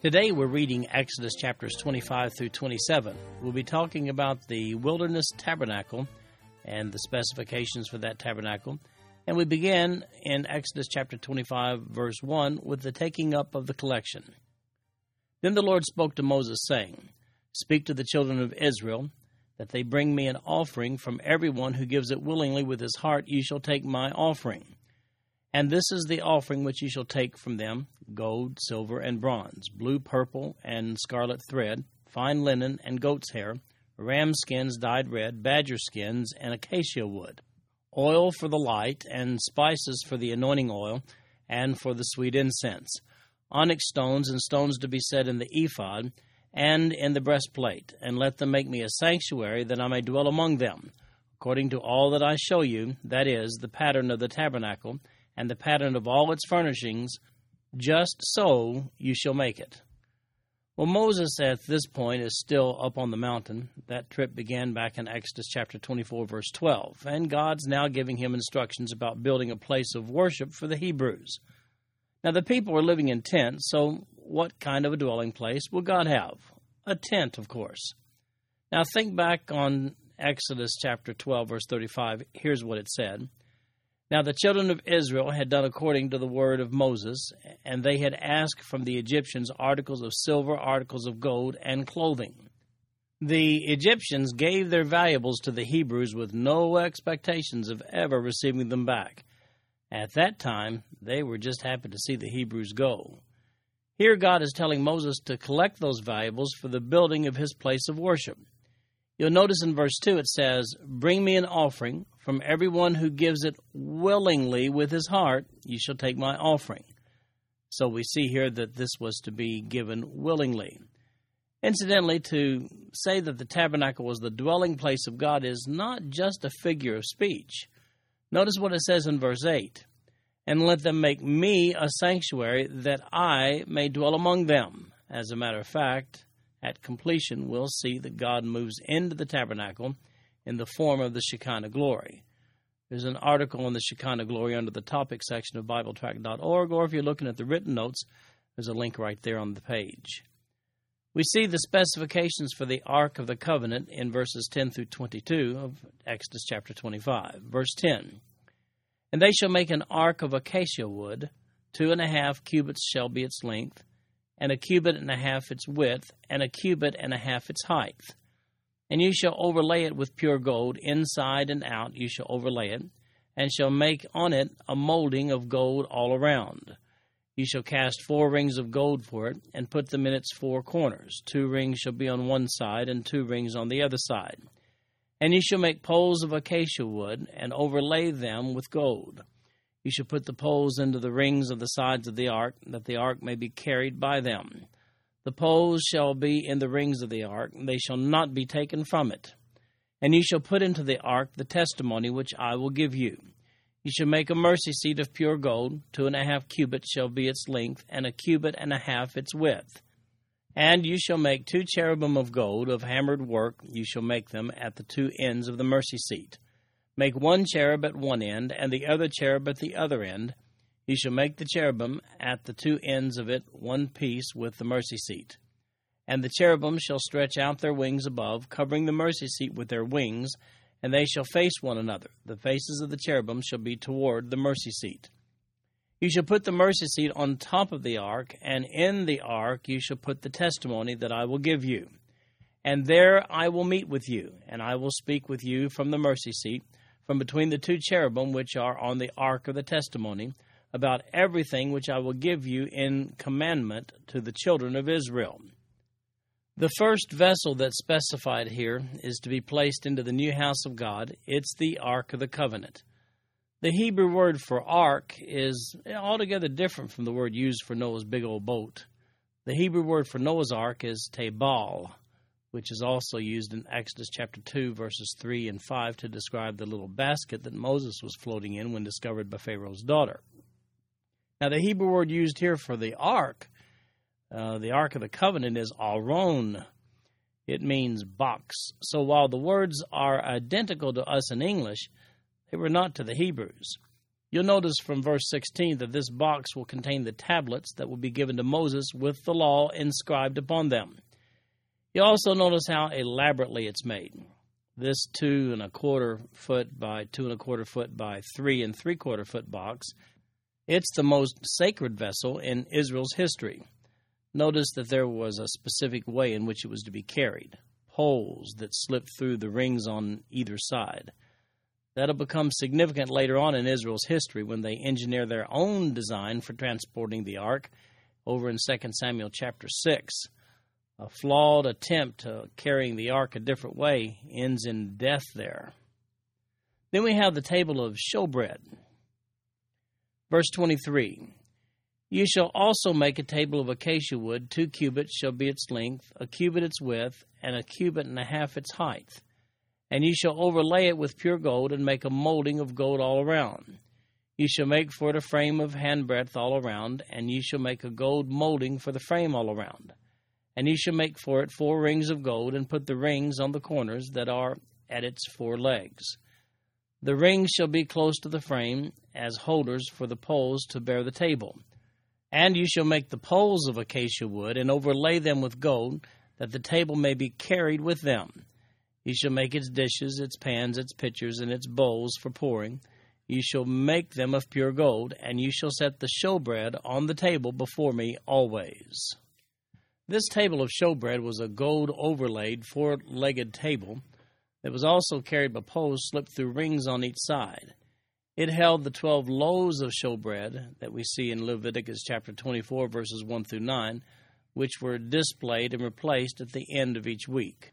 Today we're reading Exodus chapters 25 through 27. We'll be talking about the wilderness tabernacle and the specifications for that tabernacle. And we begin in Exodus chapter 25, verse 1, with the taking up of the collection. Then the Lord spoke to Moses, saying, Speak to the children of Israel that they bring me an offering from everyone who gives it willingly with his heart, you shall take my offering. And this is the offering which ye shall take from them gold, silver, and bronze, blue, purple, and scarlet thread, fine linen, and goat's hair, ram skins dyed red, badger skins, and acacia wood, oil for the light, and spices for the anointing oil, and for the sweet incense, onyx stones and stones to be set in the ephod, and in the breastplate, and let them make me a sanctuary that I may dwell among them, according to all that I show you, that is, the pattern of the tabernacle, and the pattern of all its furnishings, just so you shall make it. Well, Moses at this point is still up on the mountain. That trip began back in Exodus chapter 24, verse 12, and God's now giving him instructions about building a place of worship for the Hebrews. Now, the people are living in tents, so what kind of a dwelling place will God have? A tent, of course. Now think back on Exodus chapter 12, verse 35. Here's what it said. Now the children of Israel had done according to the word of Moses, and they had asked from the Egyptians articles of silver, articles of gold, and clothing. The Egyptians gave their valuables to the Hebrews with no expectations of ever receiving them back. At that time, they were just happy to see the Hebrews go. Here, God is telling Moses to collect those valuables for the building of his place of worship. You'll notice in verse 2 it says, Bring me an offering from everyone who gives it willingly with his heart, you shall take my offering. So we see here that this was to be given willingly. Incidentally, to say that the tabernacle was the dwelling place of God is not just a figure of speech. Notice what it says in verse 8 and let them make me a sanctuary that I may dwell among them. As a matter of fact, at completion, we'll see that God moves into the tabernacle in the form of the Shekinah glory. There's an article on the Shekinah glory under the topic section of BibleTrack.org, or if you're looking at the written notes, there's a link right there on the page. We see the specifications for the Ark of the Covenant in verses 10 through 22 of Exodus chapter 25. Verse 10 and they shall make an ark of acacia wood, two and a half cubits shall be its length, and a cubit and a half its width, and a cubit and a half its height. And you shall overlay it with pure gold, inside and out you shall overlay it, and shall make on it a molding of gold all around. You shall cast four rings of gold for it, and put them in its four corners. Two rings shall be on one side, and two rings on the other side. And you shall make poles of acacia wood, and overlay them with gold. You shall put the poles into the rings of the sides of the ark, that the ark may be carried by them. The poles shall be in the rings of the ark, and they shall not be taken from it. And you shall put into the ark the testimony which I will give you. You shall make a mercy seat of pure gold, two and a half cubits shall be its length, and a cubit and a half its width. And you shall make two cherubim of gold, of hammered work, you shall make them at the two ends of the mercy seat. Make one cherub at one end, and the other cherub at the other end. You shall make the cherubim at the two ends of it one piece with the mercy seat. And the cherubim shall stretch out their wings above, covering the mercy seat with their wings, and they shall face one another. The faces of the cherubim shall be toward the mercy seat. You shall put the mercy seat on top of the ark, and in the ark you shall put the testimony that I will give you. And there I will meet with you, and I will speak with you from the mercy seat, from between the two cherubim which are on the ark of the testimony, about everything which I will give you in commandment to the children of Israel. The first vessel that's specified here is to be placed into the new house of God. It's the Ark of the Covenant. The Hebrew word for ark is altogether different from the word used for Noah's big old boat. The Hebrew word for Noah's ark is tebah, which is also used in Exodus chapter 2, verses 3 and 5 to describe the little basket that Moses was floating in when discovered by Pharaoh's daughter. Now, the Hebrew word used here for the ark, uh, the Ark of the Covenant, is aron. It means box. So while the words are identical to us in English, they were not to the Hebrews. You'll notice from verse 16 that this box will contain the tablets that will be given to Moses with the law inscribed upon them. You also notice how elaborately it's made. This two and a quarter foot by two and a quarter foot by three and three quarter foot box, it's the most sacred vessel in Israel's history. Notice that there was a specific way in which it was to be carried poles that slipped through the rings on either side. That'll become significant later on in Israel's history when they engineer their own design for transporting the ark over in 2 Samuel chapter 6. A flawed attempt to carrying the ark a different way ends in death there. Then we have the table of showbread. Verse 23 You shall also make a table of acacia wood, two cubits shall be its length, a cubit its width, and a cubit and a half its height. And ye shall overlay it with pure gold, and make a molding of gold all around. Ye shall make for it a frame of handbreadth all around, and ye shall make a gold molding for the frame all around. And ye shall make for it four rings of gold, and put the rings on the corners that are at its four legs. The rings shall be close to the frame, as holders for the poles to bear the table. And you shall make the poles of acacia wood, and overlay them with gold, that the table may be carried with them. You shall make its dishes, its pans, its pitchers, and its bowls for pouring. You shall make them of pure gold, and you shall set the showbread on the table before me always. This table of showbread was a gold overlaid four legged table that was also carried by poles slipped through rings on each side. It held the twelve loaves of showbread that we see in Leviticus chapter 24, verses 1 through 9, which were displayed and replaced at the end of each week.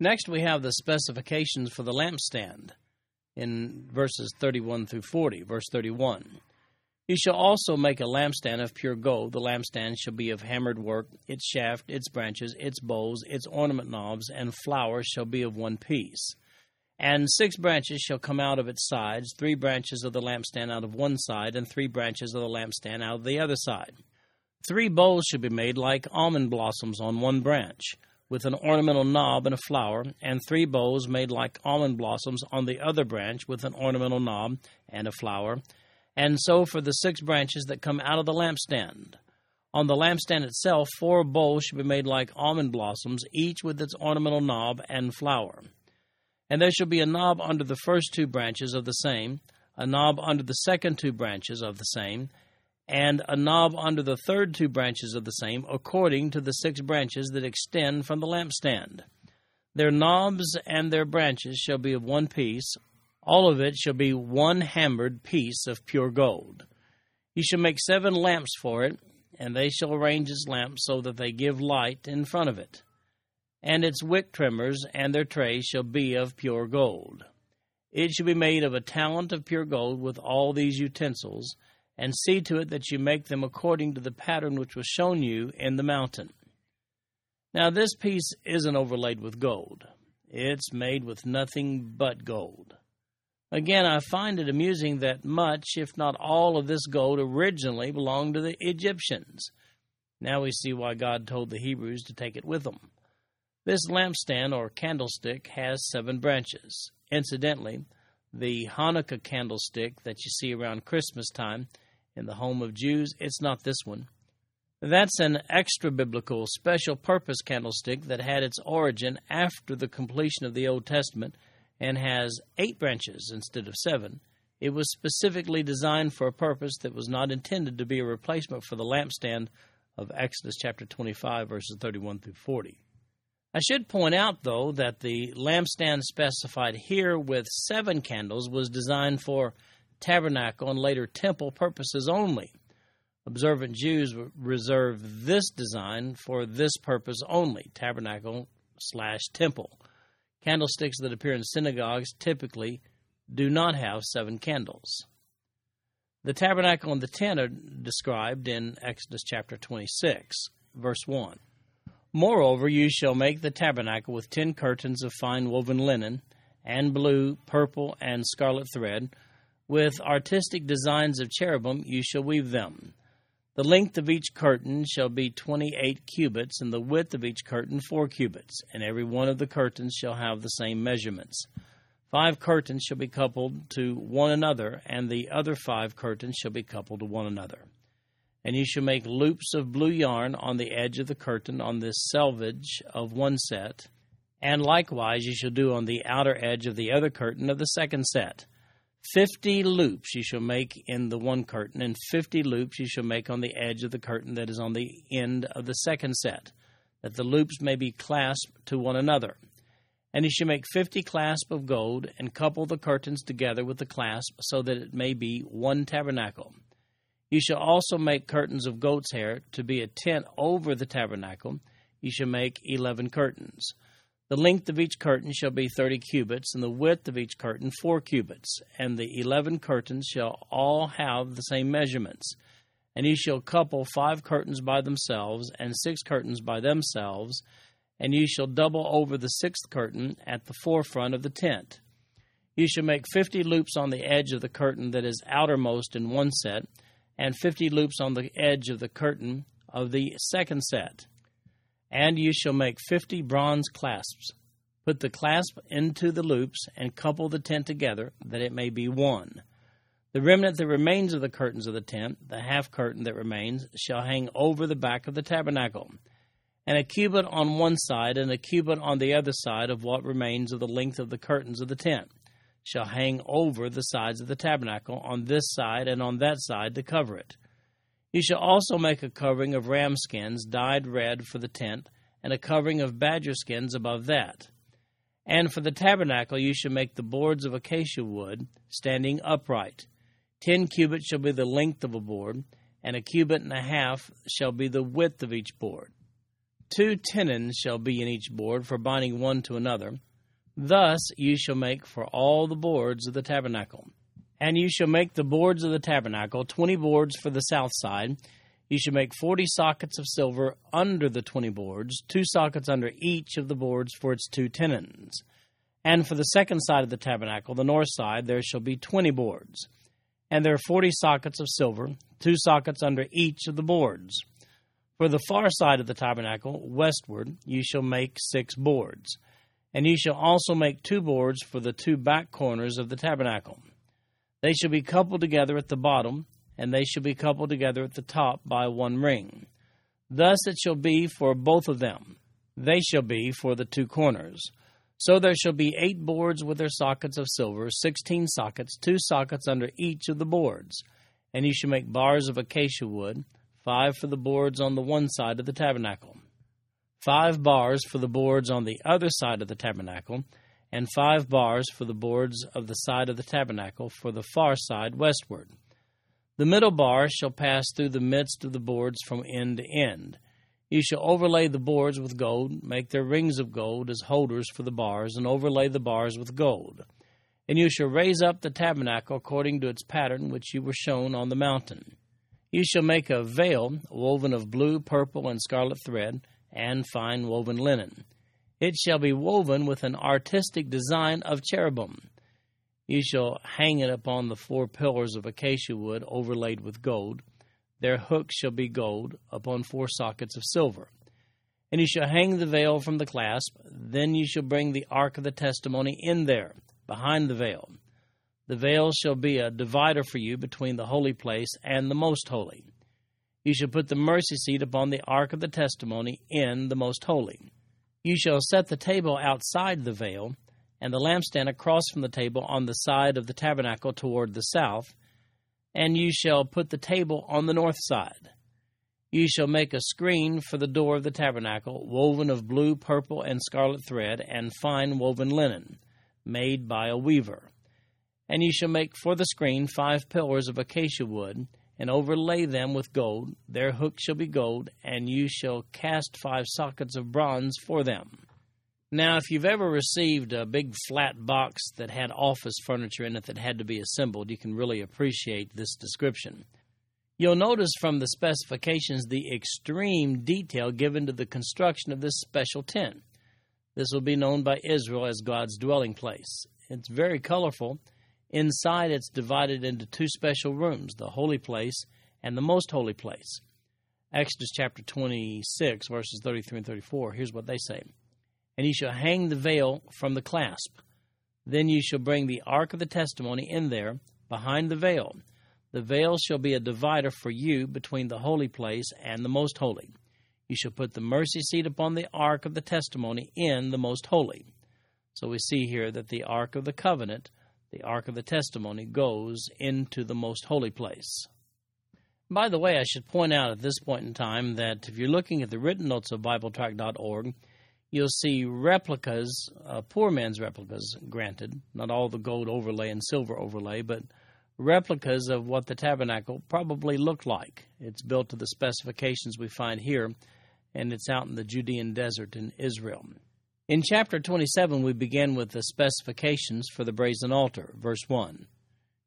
Next, we have the specifications for the lampstand in verses 31 through 40. Verse 31. You shall also make a lampstand of pure gold. The lampstand shall be of hammered work. Its shaft, its branches, its bowls, its ornament knobs, and flowers shall be of one piece. And six branches shall come out of its sides, three branches of the lampstand out of one side, and three branches of the lampstand out of the other side. Three bowls shall be made like almond blossoms on one branch, with an ornamental knob and a flower, and three bowls made like almond blossoms on the other branch, with an ornamental knob and a flower and so for the six branches that come out of the lampstand. On the lampstand itself, four bowls should be made like almond blossoms, each with its ornamental knob and flower. And there shall be a knob under the first two branches of the same, a knob under the second two branches of the same, and a knob under the third two branches of the same, according to the six branches that extend from the lampstand. Their knobs and their branches shall be of one piece, all of it shall be one hammered piece of pure gold. You shall make seven lamps for it, and they shall arrange its lamps so that they give light in front of it. And its wick trimmers and their trays shall be of pure gold. It shall be made of a talent of pure gold with all these utensils, and see to it that you make them according to the pattern which was shown you in the mountain. Now, this piece isn't overlaid with gold, it's made with nothing but gold. Again, I find it amusing that much, if not all, of this gold originally belonged to the Egyptians. Now we see why God told the Hebrews to take it with them. This lampstand or candlestick has seven branches. Incidentally, the Hanukkah candlestick that you see around Christmas time in the home of Jews, it's not this one. That's an extra biblical special purpose candlestick that had its origin after the completion of the Old Testament and has eight branches instead of seven, it was specifically designed for a purpose that was not intended to be a replacement for the lampstand of Exodus chapter 25, verses 31 through 40. I should point out, though, that the lampstand specified here with seven candles was designed for tabernacle and later temple purposes only. Observant Jews reserve this design for this purpose only tabernacle slash temple. Candlesticks that appear in synagogues typically do not have seven candles. The tabernacle and the tent are described in Exodus chapter 26, verse 1. Moreover, you shall make the tabernacle with ten curtains of fine woven linen, and blue, purple, and scarlet thread. With artistic designs of cherubim you shall weave them. The length of each curtain shall be twenty eight cubits, and the width of each curtain four cubits, and every one of the curtains shall have the same measurements. Five curtains shall be coupled to one another, and the other five curtains shall be coupled to one another. And you shall make loops of blue yarn on the edge of the curtain on this selvage of one set, and likewise you shall do on the outer edge of the other curtain of the second set. Fifty loops you shall make in the one curtain, and fifty loops you shall make on the edge of the curtain that is on the end of the second set, that the loops may be clasped to one another. And you shall make fifty clasps of gold, and couple the curtains together with the clasp, so that it may be one tabernacle. You shall also make curtains of goat's hair to be a tent over the tabernacle. You shall make eleven curtains. The length of each curtain shall be thirty cubits, and the width of each curtain four cubits, and the eleven curtains shall all have the same measurements. And you shall couple five curtains by themselves, and six curtains by themselves, and you shall double over the sixth curtain at the forefront of the tent. You shall make fifty loops on the edge of the curtain that is outermost in one set, and fifty loops on the edge of the curtain of the second set. And you shall make fifty bronze clasps. Put the clasp into the loops, and couple the tent together, that it may be one. The remnant that remains of the curtains of the tent, the half curtain that remains, shall hang over the back of the tabernacle, and a cubit on one side, and a cubit on the other side of what remains of the length of the curtains of the tent, shall hang over the sides of the tabernacle, on this side and on that side, to cover it. You shall also make a covering of ram skins dyed red for the tent, and a covering of badger skins above that. And for the tabernacle you shall make the boards of acacia wood, standing upright. Ten cubits shall be the length of a board, and a cubit and a half shall be the width of each board. Two tenons shall be in each board for binding one to another. Thus you shall make for all the boards of the tabernacle. And you shall make the boards of the tabernacle, twenty boards for the south side. You shall make forty sockets of silver under the twenty boards, two sockets under each of the boards for its two tenons. And for the second side of the tabernacle, the north side, there shall be twenty boards. And there are forty sockets of silver, two sockets under each of the boards. For the far side of the tabernacle, westward, you shall make six boards. And you shall also make two boards for the two back corners of the tabernacle. They shall be coupled together at the bottom, and they shall be coupled together at the top by one ring. Thus it shall be for both of them. They shall be for the two corners. So there shall be eight boards with their sockets of silver, sixteen sockets, two sockets under each of the boards. And you shall make bars of acacia wood, five for the boards on the one side of the tabernacle, five bars for the boards on the other side of the tabernacle, and five bars for the boards of the side of the tabernacle for the far side westward. The middle bar shall pass through the midst of the boards from end to end. You shall overlay the boards with gold, make their rings of gold as holders for the bars, and overlay the bars with gold. And you shall raise up the tabernacle according to its pattern which you were shown on the mountain. You shall make a veil woven of blue, purple, and scarlet thread, and fine woven linen. It shall be woven with an artistic design of cherubim. You shall hang it upon the four pillars of acacia wood overlaid with gold. Their hooks shall be gold, upon four sockets of silver. And you shall hang the veil from the clasp. Then you shall bring the ark of the testimony in there, behind the veil. The veil shall be a divider for you between the holy place and the most holy. You shall put the mercy seat upon the ark of the testimony in the most holy. You shall set the table outside the veil, and the lampstand across from the table on the side of the tabernacle toward the south, and you shall put the table on the north side. You shall make a screen for the door of the tabernacle, woven of blue, purple, and scarlet thread, and fine woven linen, made by a weaver. And you shall make for the screen five pillars of acacia wood, and overlay them with gold. Their hooks shall be gold, and you shall cast five sockets of bronze for them. Now, if you've ever received a big flat box that had office furniture in it that had to be assembled, you can really appreciate this description. You'll notice from the specifications the extreme detail given to the construction of this special tent. This will be known by Israel as God's dwelling place. It's very colorful. Inside, it's divided into two special rooms the holy place and the most holy place. Exodus chapter 26, verses 33 and 34. Here's what they say And ye shall hang the veil from the clasp. Then ye shall bring the ark of the testimony in there, behind the veil the veil shall be a divider for you between the holy place and the most holy. You shall put the mercy seat upon the ark of the testimony in the most holy. So we see here that the ark of the covenant, the ark of the testimony, goes into the most holy place. By the way, I should point out at this point in time that if you're looking at the written notes of BibleTrack.org, you'll see replicas, uh, poor man's replicas, granted, not all the gold overlay and silver overlay, but replicas of what the tabernacle probably looked like. It's built to the specifications we find here, and it's out in the Judean desert in Israel. In chapter 27, we begin with the specifications for the brazen altar. Verse 1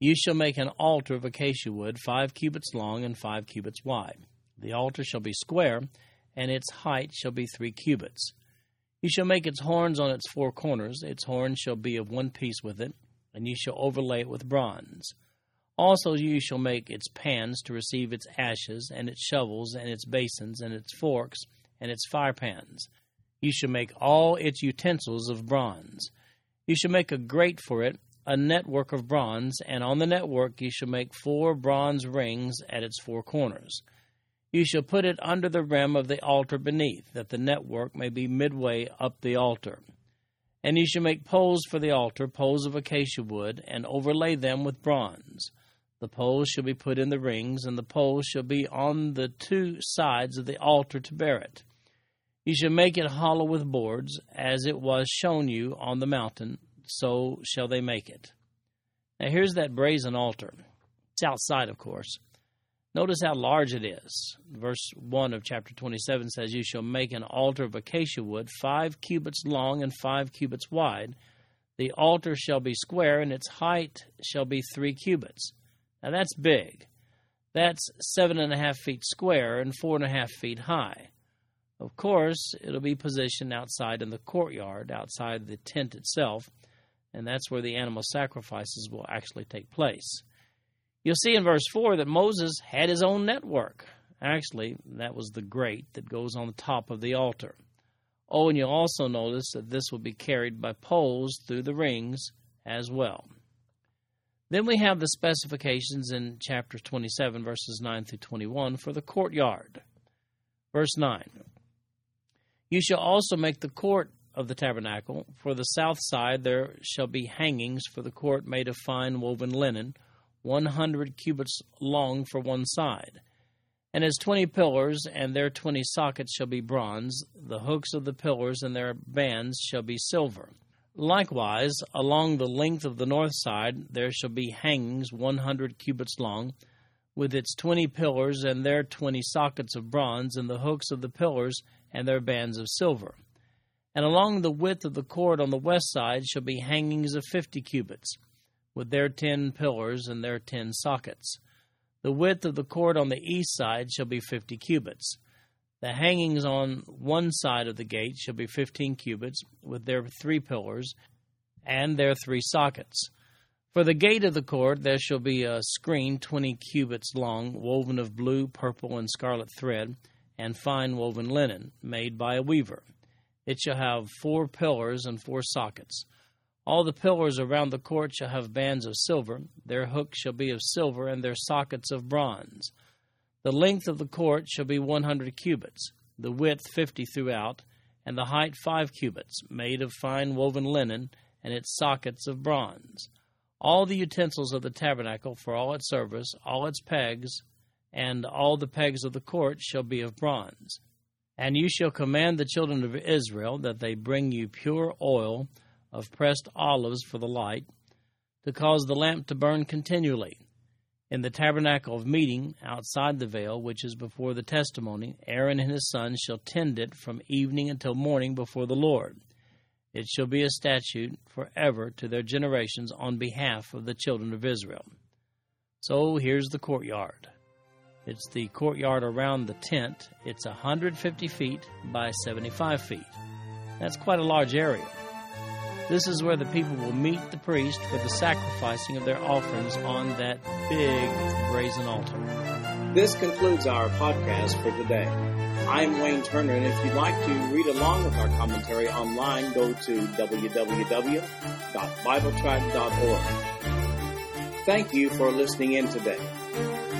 You shall make an altar of acacia wood, five cubits long and five cubits wide. The altar shall be square, and its height shall be three cubits. You shall make its horns on its four corners, its horns shall be of one piece with it, and you shall overlay it with bronze. Also, you shall make its pans to receive its ashes, and its shovels, and its basins, and its forks, and its firepans. You shall make all its utensils of bronze. You shall make a grate for it, a network of bronze, and on the network you shall make four bronze rings at its four corners. You shall put it under the rim of the altar beneath, that the network may be midway up the altar. And you shall make poles for the altar, poles of acacia wood, and overlay them with bronze. The poles shall be put in the rings, and the poles shall be on the two sides of the altar to bear it. You shall make it hollow with boards, as it was shown you on the mountain, so shall they make it. Now here's that brazen altar. It's outside, of course. Notice how large it is. Verse 1 of chapter 27 says, You shall make an altar of acacia wood, five cubits long and five cubits wide. The altar shall be square, and its height shall be three cubits. Now that's big. That's seven and a half feet square and four and a half feet high. Of course, it'll be positioned outside in the courtyard, outside the tent itself, and that's where the animal sacrifices will actually take place. You'll see in verse 4 that Moses had his own network. Actually, that was the grate that goes on the top of the altar. Oh, and you'll also notice that this will be carried by poles through the rings as well. Then we have the specifications in chapter 27, verses 9 through 21 for the courtyard. Verse 9 You shall also make the court of the tabernacle. For the south side there shall be hangings for the court made of fine woven linen, 100 cubits long for one side. And as twenty pillars, and their twenty sockets shall be bronze, the hooks of the pillars and their bands shall be silver. Likewise, along the length of the north side there shall be hangings one hundred cubits long, with its twenty pillars and their twenty sockets of bronze, and the hooks of the pillars and their bands of silver. And along the width of the court on the west side shall be hangings of fifty cubits, with their ten pillars and their ten sockets. The width of the court on the east side shall be fifty cubits. The hangings on one side of the gate shall be fifteen cubits, with their three pillars and their three sockets. For the gate of the court there shall be a screen twenty cubits long, woven of blue, purple, and scarlet thread, and fine woven linen, made by a weaver. It shall have four pillars and four sockets. All the pillars around the court shall have bands of silver, their hooks shall be of silver, and their sockets of bronze. The length of the court shall be one hundred cubits, the width fifty throughout, and the height five cubits, made of fine woven linen, and its sockets of bronze. All the utensils of the tabernacle for all its service, all its pegs, and all the pegs of the court shall be of bronze. And you shall command the children of Israel that they bring you pure oil of pressed olives for the light, to cause the lamp to burn continually. In the tabernacle of meeting, outside the veil, which is before the testimony, Aaron and his sons shall tend it from evening until morning before the Lord. It shall be a statute forever to their generations on behalf of the children of Israel. So here's the courtyard. It's the courtyard around the tent. It's 150 feet by 75 feet. That's quite a large area. This is where the people will meet the priest for the sacrificing of their offerings on that big brazen altar. This concludes our podcast for today. I'm Wayne Turner, and if you'd like to read along with our commentary online, go to www.bibletrack.org. Thank you for listening in today.